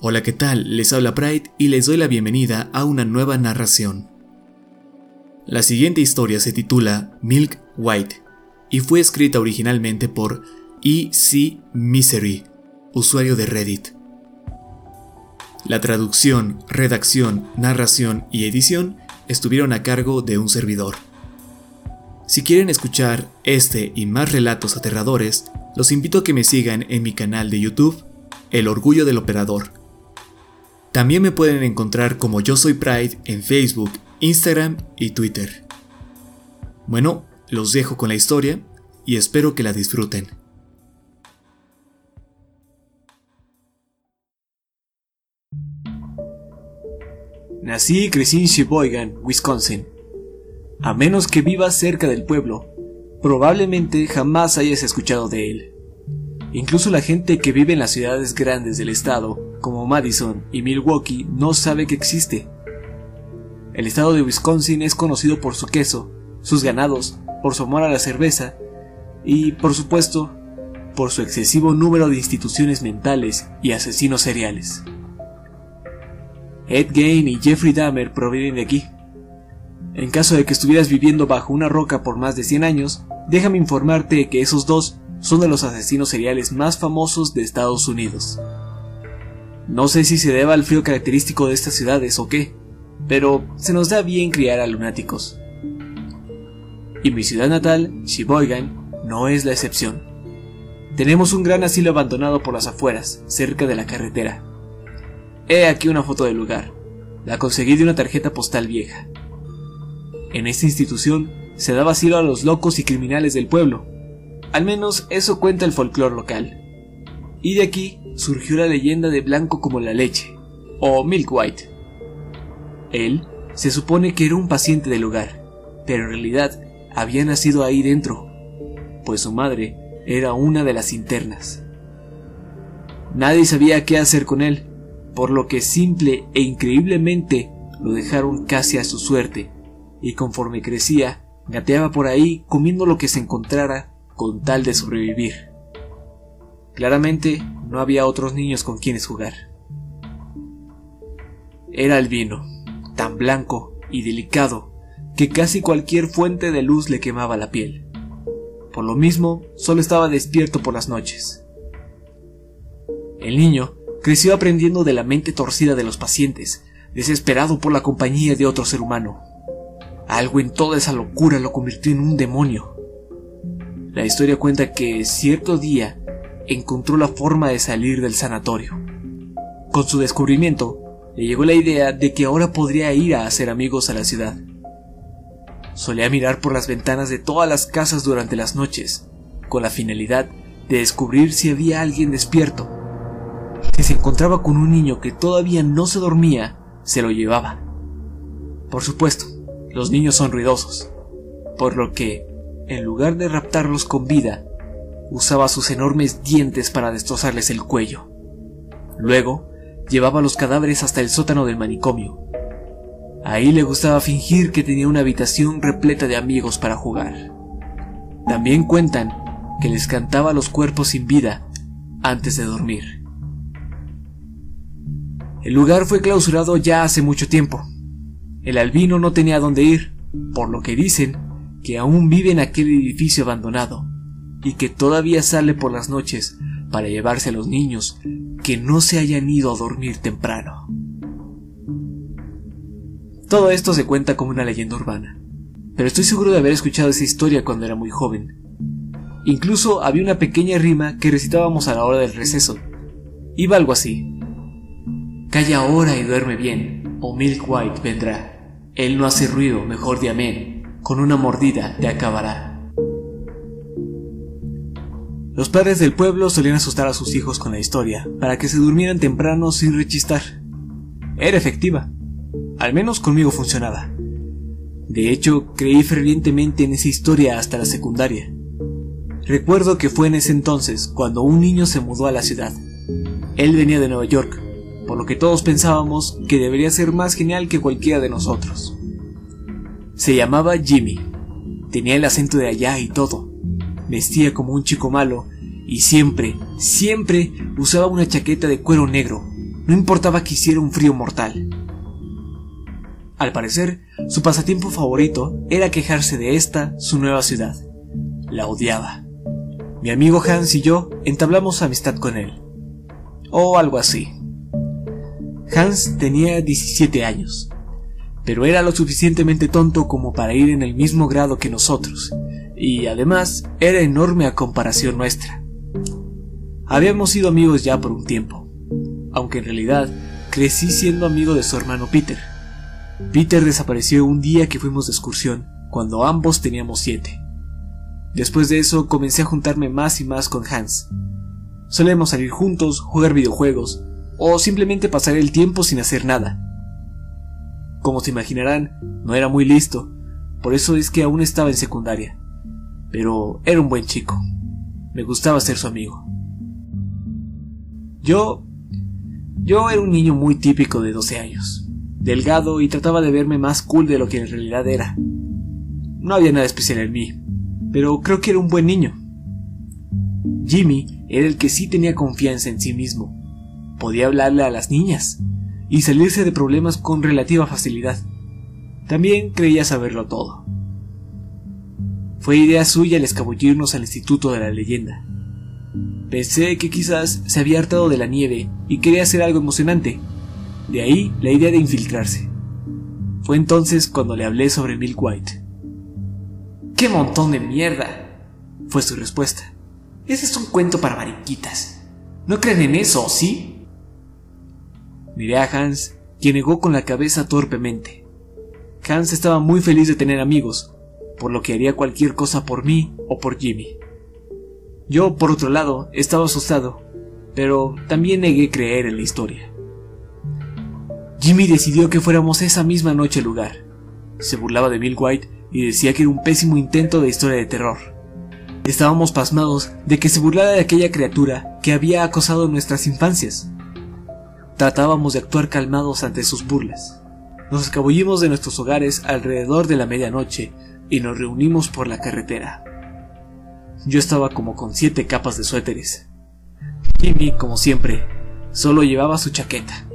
Hola, ¿qué tal? Les habla Pride y les doy la bienvenida a una nueva narración. La siguiente historia se titula Milk White y fue escrita originalmente por E.C. Misery, usuario de Reddit. La traducción, redacción, narración y edición estuvieron a cargo de un servidor. Si quieren escuchar este y más relatos aterradores, los invito a que me sigan en mi canal de YouTube, El Orgullo del Operador también me pueden encontrar como Yo Soy Pride en Facebook, Instagram y Twitter. Bueno, los dejo con la historia y espero que la disfruten. Nací y crecí en Sheboygan, Wisconsin. A menos que vivas cerca del pueblo, probablemente jamás hayas escuchado de él. Incluso la gente que vive en las ciudades grandes del estado como Madison y Milwaukee no sabe que existe. El estado de Wisconsin es conocido por su queso, sus ganados, por su amor a la cerveza y, por supuesto, por su excesivo número de instituciones mentales y asesinos seriales. Ed Gein y Jeffrey Dahmer provienen de aquí. En caso de que estuvieras viviendo bajo una roca por más de 100 años, déjame informarte que esos dos son de los asesinos seriales más famosos de Estados Unidos. No sé si se deba al frío característico de estas ciudades o qué, pero se nos da bien criar a lunáticos. Y mi ciudad natal, Sheboygan, no es la excepción. Tenemos un gran asilo abandonado por las afueras, cerca de la carretera. He aquí una foto del lugar. La conseguí de una tarjeta postal vieja. En esta institución se daba asilo a los locos y criminales del pueblo. Al menos eso cuenta el folclore local. Y de aquí surgió la leyenda de blanco como la leche, o Milk White. Él se supone que era un paciente del lugar, pero en realidad había nacido ahí dentro, pues su madre era una de las internas. Nadie sabía qué hacer con él, por lo que simple e increíblemente lo dejaron casi a su suerte, y conforme crecía, gateaba por ahí comiendo lo que se encontrara con tal de sobrevivir. Claramente no había otros niños con quienes jugar. Era el vino, tan blanco y delicado que casi cualquier fuente de luz le quemaba la piel. Por lo mismo, solo estaba despierto por las noches. El niño creció aprendiendo de la mente torcida de los pacientes, desesperado por la compañía de otro ser humano. Algo en toda esa locura lo convirtió en un demonio. La historia cuenta que cierto día encontró la forma de salir del sanatorio. Con su descubrimiento, le llegó la idea de que ahora podría ir a hacer amigos a la ciudad. Solía mirar por las ventanas de todas las casas durante las noches, con la finalidad de descubrir si había alguien despierto. Si se encontraba con un niño que todavía no se dormía, se lo llevaba. Por supuesto, los niños son ruidosos, por lo que, en lugar de raptarlos con vida, usaba sus enormes dientes para destrozarles el cuello. Luego, llevaba los cadáveres hasta el sótano del manicomio. Ahí le gustaba fingir que tenía una habitación repleta de amigos para jugar. También cuentan que les cantaba los cuerpos sin vida antes de dormir. El lugar fue clausurado ya hace mucho tiempo. El albino no tenía dónde ir, por lo que dicen que aún vive en aquel edificio abandonado y que todavía sale por las noches para llevarse a los niños que no se hayan ido a dormir temprano. Todo esto se cuenta como una leyenda urbana, pero estoy seguro de haber escuchado esa historia cuando era muy joven. Incluso había una pequeña rima que recitábamos a la hora del receso. Iba algo así. Calla ahora y duerme bien, o Milk White vendrá. Él no hace ruido, mejor de amén, con una mordida te acabará. Los padres del pueblo solían asustar a sus hijos con la historia, para que se durmieran temprano sin rechistar. Era efectiva. Al menos conmigo funcionaba. De hecho, creí fervientemente en esa historia hasta la secundaria. Recuerdo que fue en ese entonces cuando un niño se mudó a la ciudad. Él venía de Nueva York, por lo que todos pensábamos que debería ser más genial que cualquiera de nosotros. Se llamaba Jimmy. Tenía el acento de allá y todo vestía como un chico malo y siempre, siempre usaba una chaqueta de cuero negro, no importaba que hiciera un frío mortal. Al parecer, su pasatiempo favorito era quejarse de esta, su nueva ciudad. La odiaba. Mi amigo Hans y yo entablamos amistad con él. O algo así. Hans tenía 17 años, pero era lo suficientemente tonto como para ir en el mismo grado que nosotros, y además era enorme a comparación nuestra. Habíamos sido amigos ya por un tiempo, aunque en realidad crecí siendo amigo de su hermano Peter. Peter desapareció un día que fuimos de excursión, cuando ambos teníamos siete. Después de eso comencé a juntarme más y más con Hans. Solemos salir juntos, jugar videojuegos, o simplemente pasar el tiempo sin hacer nada. Como se imaginarán, no era muy listo, por eso es que aún estaba en secundaria. Pero era un buen chico. Me gustaba ser su amigo. Yo... Yo era un niño muy típico de 12 años delgado y trataba de verme más cool de lo que en realidad era. No había nada especial en mí, pero creo que era un buen niño. Jimmy era el que sí tenía confianza en sí mismo. Podía hablarle a las niñas y salirse de problemas con relativa facilidad. También creía saberlo todo. Fue idea suya el escabullirnos al Instituto de la Leyenda. Pensé que quizás se había hartado de la nieve y quería hacer algo emocionante, de ahí la idea de infiltrarse. Fue entonces cuando le hablé sobre Milk White. ¡Qué montón de mierda! fue su respuesta. Ese es un cuento para mariquitas. ¿No creen en eso, sí? Miré a Hans, quien negó con la cabeza torpemente. Hans estaba muy feliz de tener amigos, por lo que haría cualquier cosa por mí o por Jimmy. Yo, por otro lado, estaba asustado, pero también negué creer en la historia. Jimmy decidió que fuéramos esa misma noche al lugar. Se burlaba de Bill White y decía que era un pésimo intento de historia de terror. Estábamos pasmados de que se burlara de aquella criatura que había acosado nuestras infancias. Tratábamos de actuar calmados ante sus burlas. Nos escabullimos de nuestros hogares alrededor de la medianoche y nos reunimos por la carretera. Yo estaba como con siete capas de suéteres. Jimmy, como siempre, solo llevaba su chaqueta.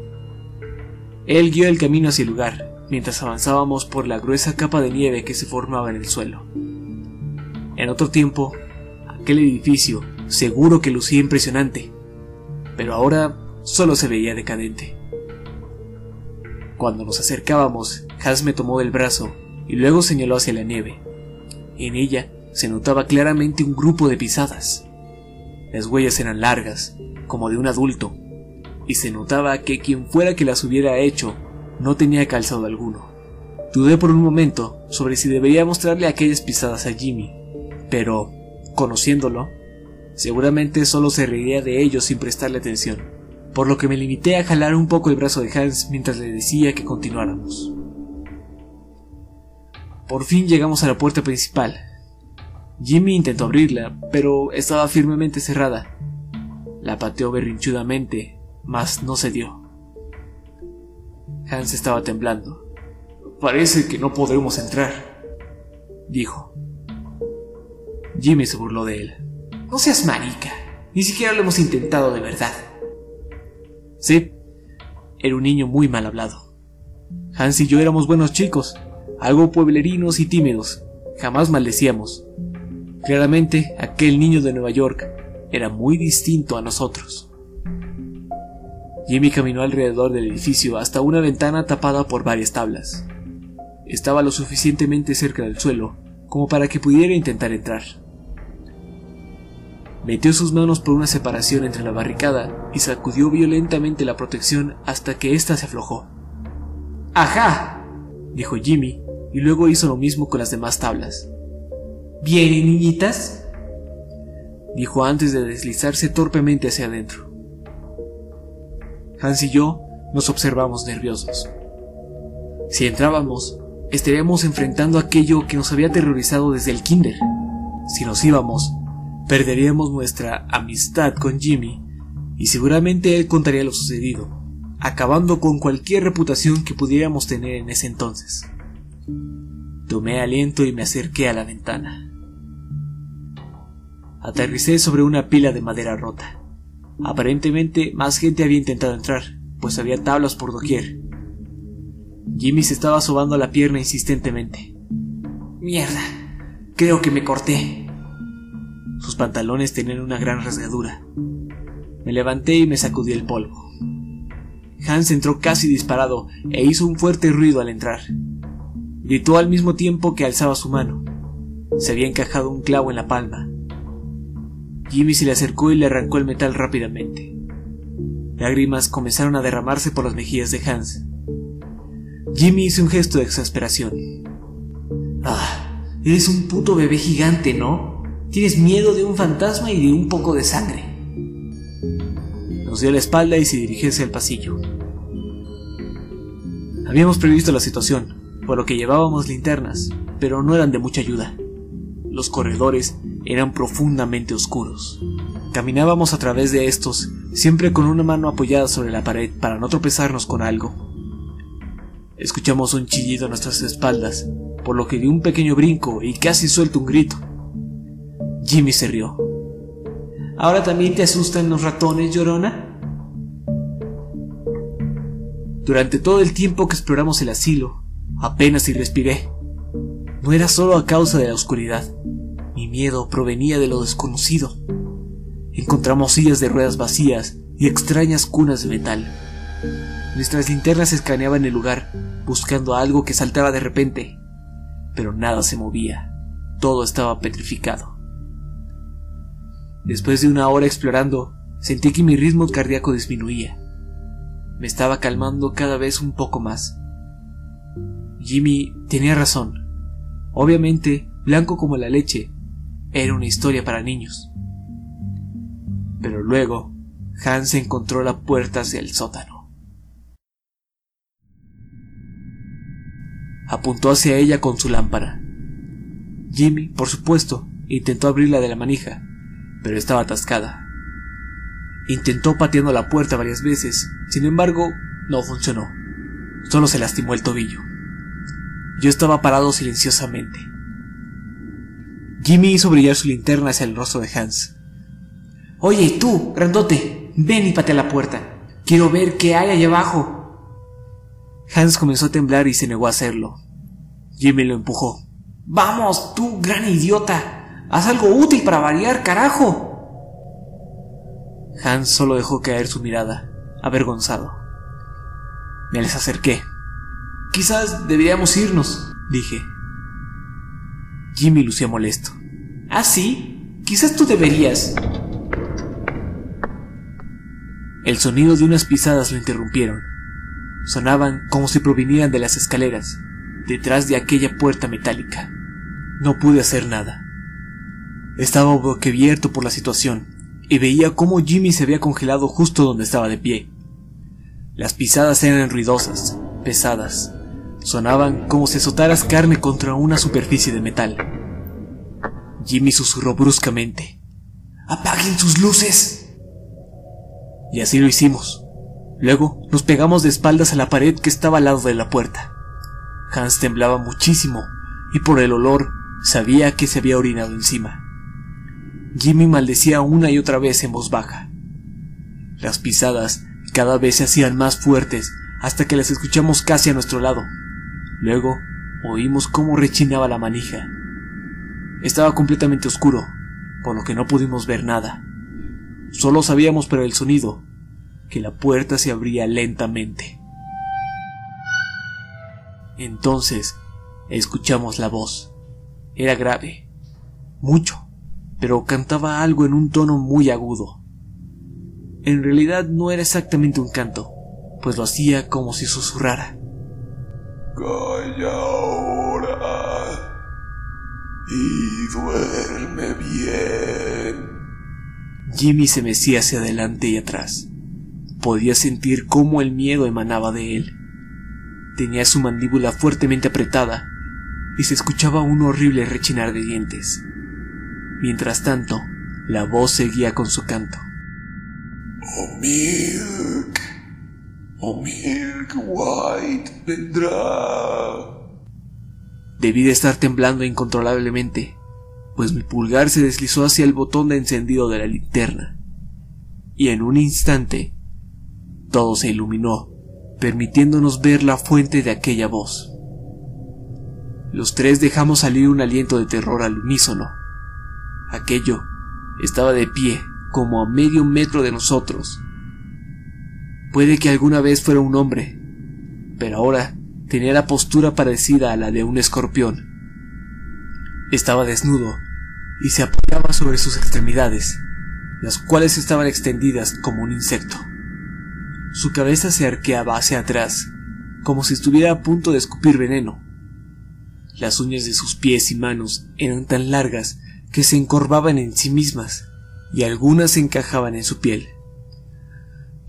Él guió el camino hacia el lugar, mientras avanzábamos por la gruesa capa de nieve que se formaba en el suelo. En otro tiempo, aquel edificio seguro que lucía impresionante, pero ahora solo se veía decadente. Cuando nos acercábamos, Hans me tomó del brazo y luego señaló hacia la nieve. En ella se notaba claramente un grupo de pisadas. Las huellas eran largas, como de un adulto, y se notaba que quien fuera que las hubiera hecho no tenía calzado alguno. Dudé por un momento sobre si debería mostrarle aquellas pisadas a Jimmy, pero, conociéndolo, seguramente solo se reiría de ellos sin prestarle atención, por lo que me limité a jalar un poco el brazo de Hans mientras le decía que continuáramos. Por fin llegamos a la puerta principal. Jimmy intentó abrirla, pero estaba firmemente cerrada. La pateó berrinchudamente mas no se dio. Hans estaba temblando. Parece que no podremos entrar, dijo. Jimmy se burló de él. No seas marica, ni siquiera lo hemos intentado de verdad. Sí, era un niño muy mal hablado. Hans y yo éramos buenos chicos, algo pueblerinos y tímidos, jamás maldecíamos. Claramente, aquel niño de Nueva York era muy distinto a nosotros. Jimmy caminó alrededor del edificio hasta una ventana tapada por varias tablas. Estaba lo suficientemente cerca del suelo como para que pudiera intentar entrar. Metió sus manos por una separación entre la barricada y sacudió violentamente la protección hasta que ésta se aflojó. ¡Ajá! dijo Jimmy, y luego hizo lo mismo con las demás tablas. ¿Bien, niñitas? dijo antes de deslizarse torpemente hacia adentro. Hans y yo nos observamos nerviosos. Si entrábamos, estaríamos enfrentando aquello que nos había aterrorizado desde el kinder. Si nos íbamos, perderíamos nuestra amistad con Jimmy y seguramente él contaría lo sucedido, acabando con cualquier reputación que pudiéramos tener en ese entonces. Tomé aliento y me acerqué a la ventana. Aterricé sobre una pila de madera rota. Aparentemente más gente había intentado entrar, pues había tablas por doquier. Jimmy se estaba sobando la pierna insistentemente. Mierda, creo que me corté. Sus pantalones tenían una gran rasgadura. Me levanté y me sacudí el polvo. Hans entró casi disparado e hizo un fuerte ruido al entrar. Gritó al mismo tiempo que alzaba su mano. Se había encajado un clavo en la palma. Jimmy se le acercó y le arrancó el metal rápidamente. Lágrimas comenzaron a derramarse por las mejillas de Hans. Jimmy hizo un gesto de exasperación. Ah, eres un puto bebé gigante, ¿no? Tienes miedo de un fantasma y de un poco de sangre. Nos dio la espalda y se dirigió hacia el pasillo. Habíamos previsto la situación, por lo que llevábamos linternas, pero no eran de mucha ayuda. Los corredores eran profundamente oscuros. Caminábamos a través de estos, siempre con una mano apoyada sobre la pared para no tropezarnos con algo. Escuchamos un chillido a nuestras espaldas, por lo que di un pequeño brinco y casi suelto un grito. Jimmy se rió. ¿Ahora también te asustan los ratones, llorona? Durante todo el tiempo que exploramos el asilo, apenas si respiré. No era solo a causa de la oscuridad. Mi miedo provenía de lo desconocido. Encontramos sillas de ruedas vacías y extrañas cunas de metal. Nuestras linternas escaneaban el lugar, buscando algo que saltara de repente, pero nada se movía. Todo estaba petrificado. Después de una hora explorando, sentí que mi ritmo cardíaco disminuía. Me estaba calmando cada vez un poco más. Jimmy tenía razón. Obviamente, blanco como la leche, era una historia para niños. Pero luego, Hans encontró la puerta hacia el sótano. Apuntó hacia ella con su lámpara. Jimmy, por supuesto, intentó abrirla de la manija, pero estaba atascada. Intentó pateando la puerta varias veces, sin embargo, no funcionó. Solo se lastimó el tobillo. Yo estaba parado silenciosamente. Jimmy hizo brillar su linterna hacia el rostro de Hans. Oye, tú, grandote, ven y patea la puerta. Quiero ver qué hay allá abajo. Hans comenzó a temblar y se negó a hacerlo. Jimmy lo empujó. Vamos, tú, gran idiota. Haz algo útil para variar, carajo. Hans solo dejó caer su mirada, avergonzado. Me les acerqué. Quizás deberíamos irnos, dije. Jimmy lucía molesto. ¿Ah, sí? Quizás tú deberías. El sonido de unas pisadas lo interrumpieron. Sonaban como si provinieran de las escaleras, detrás de aquella puerta metálica. No pude hacer nada. Estaba boquiabierto por la situación y veía cómo Jimmy se había congelado justo donde estaba de pie. Las pisadas eran ruidosas, pesadas, sonaban como si azotaras carne contra una superficie de metal. Jimmy susurró bruscamente. ¡Apaguen sus luces! Y así lo hicimos. Luego nos pegamos de espaldas a la pared que estaba al lado de la puerta. Hans temblaba muchísimo y por el olor sabía que se había orinado encima. Jimmy maldecía una y otra vez en voz baja. Las pisadas cada vez se hacían más fuertes hasta que las escuchamos casi a nuestro lado. Luego oímos cómo rechinaba la manija. Estaba completamente oscuro, por lo que no pudimos ver nada. Solo sabíamos por el sonido que la puerta se abría lentamente. Entonces escuchamos la voz. Era grave, mucho, pero cantaba algo en un tono muy agudo. En realidad no era exactamente un canto, pues lo hacía como si susurrara. Calla ahora y duerme bien. Jimmy se mecía hacia adelante y atrás. Podía sentir cómo el miedo emanaba de él. Tenía su mandíbula fuertemente apretada y se escuchaba un horrible rechinar de dientes. Mientras tanto, la voz seguía con su canto. Oh Milk, oh Milk White vendrá. Debí de estar temblando incontrolablemente, pues mi pulgar se deslizó hacia el botón de encendido de la linterna, y en un instante Todo se iluminó, permitiéndonos ver la fuente de aquella voz. Los tres dejamos salir un aliento de terror al unísono. Aquello estaba de pie, como a medio metro de nosotros. Puede que alguna vez fuera un hombre, pero ahora tenía la postura parecida a la de un escorpión. Estaba desnudo y se apoyaba sobre sus extremidades, las cuales estaban extendidas como un insecto. Su cabeza se arqueaba hacia atrás, como si estuviera a punto de escupir veneno. Las uñas de sus pies y manos eran tan largas que se encorvaban en sí mismas, y algunas se encajaban en su piel.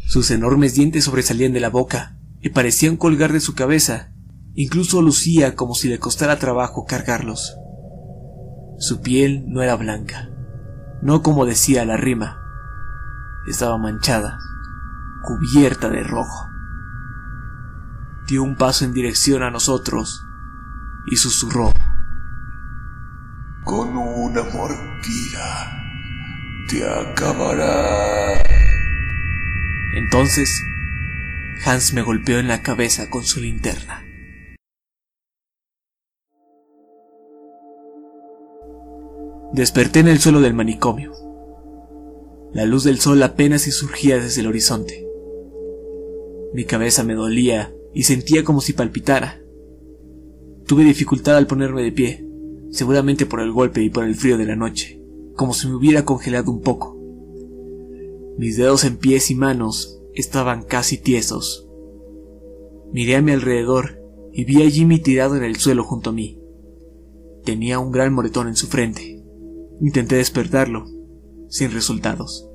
Sus enormes dientes sobresalían de la boca y parecían colgar de su cabeza, incluso lucía como si le costara trabajo cargarlos. Su piel no era blanca, no como decía la rima, estaba manchada, cubierta de rojo. Dio un paso en dirección a nosotros y susurró. Con una mordida te acabará. Entonces, Hans me golpeó en la cabeza con su linterna. Desperté en el suelo del manicomio. La luz del sol apenas surgía desde el horizonte. Mi cabeza me dolía y sentía como si palpitara. Tuve dificultad al ponerme de pie, seguramente por el golpe y por el frío de la noche, como si me hubiera congelado un poco. Mis dedos en pies y manos estaban casi tiesos. Miré a mi alrededor y vi a Jimmy tirado en el suelo junto a mí. Tenía un gran moretón en su frente. Intenté despertarlo, sin resultados.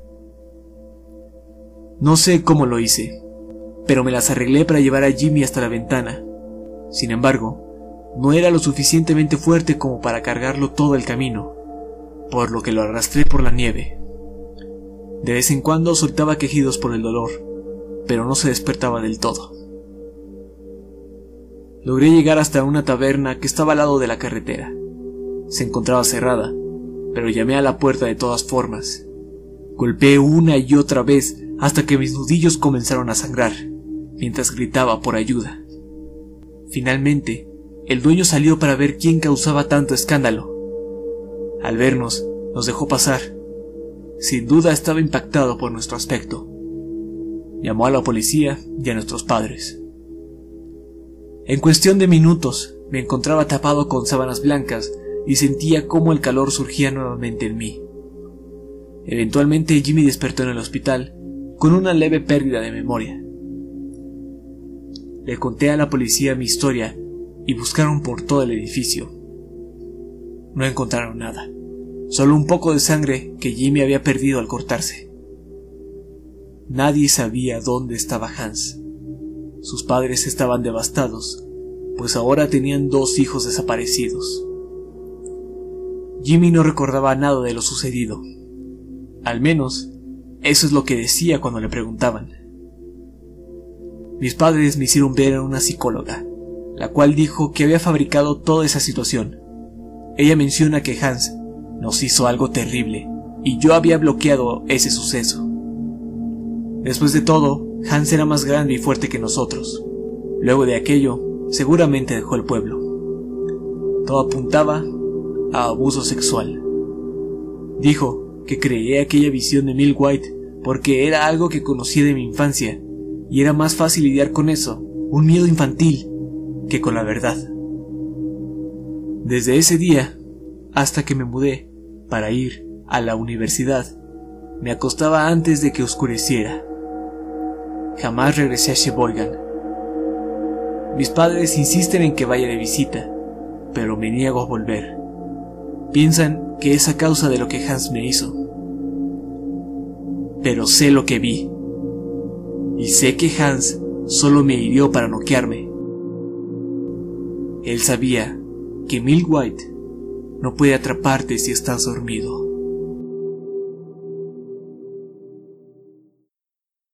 No sé cómo lo hice, pero me las arreglé para llevar a Jimmy hasta la ventana. Sin embargo, no era lo suficientemente fuerte como para cargarlo todo el camino, por lo que lo arrastré por la nieve. De vez en cuando soltaba quejidos por el dolor, pero no se despertaba del todo. Logré llegar hasta una taberna que estaba al lado de la carretera. Se encontraba cerrada, pero llamé a la puerta de todas formas. Golpeé una y otra vez hasta que mis nudillos comenzaron a sangrar, mientras gritaba por ayuda. Finalmente, el dueño salió para ver quién causaba tanto escándalo. Al vernos, nos dejó pasar. Sin duda estaba impactado por nuestro aspecto. Llamó a la policía y a nuestros padres. En cuestión de minutos, me encontraba tapado con sábanas blancas y sentía cómo el calor surgía nuevamente en mí. Eventualmente Jimmy despertó en el hospital con una leve pérdida de memoria. Le conté a la policía mi historia y buscaron por todo el edificio. No encontraron nada, solo un poco de sangre que Jimmy había perdido al cortarse. Nadie sabía dónde estaba Hans. Sus padres estaban devastados, pues ahora tenían dos hijos desaparecidos. Jimmy no recordaba nada de lo sucedido. Al menos, eso es lo que decía cuando le preguntaban. Mis padres me hicieron ver a una psicóloga, la cual dijo que había fabricado toda esa situación. Ella menciona que Hans nos hizo algo terrible y yo había bloqueado ese suceso. Después de todo, Hans era más grande y fuerte que nosotros. Luego de aquello, seguramente dejó el pueblo. Todo apuntaba a abuso sexual. Dijo que creía aquella visión de Mil White porque era algo que conocía de mi infancia y era más fácil lidiar con eso, un miedo infantil, que con la verdad. Desde ese día hasta que me mudé para ir a la universidad, me acostaba antes de que oscureciera. Jamás regresé a Sheboygan. Mis padres insisten en que vaya de visita, pero me niego a volver. Piensan que es a causa de lo que Hans me hizo. Pero sé lo que vi. Y sé que Hans solo me hirió para noquearme. Él sabía que Mil White no puede atraparte si estás dormido.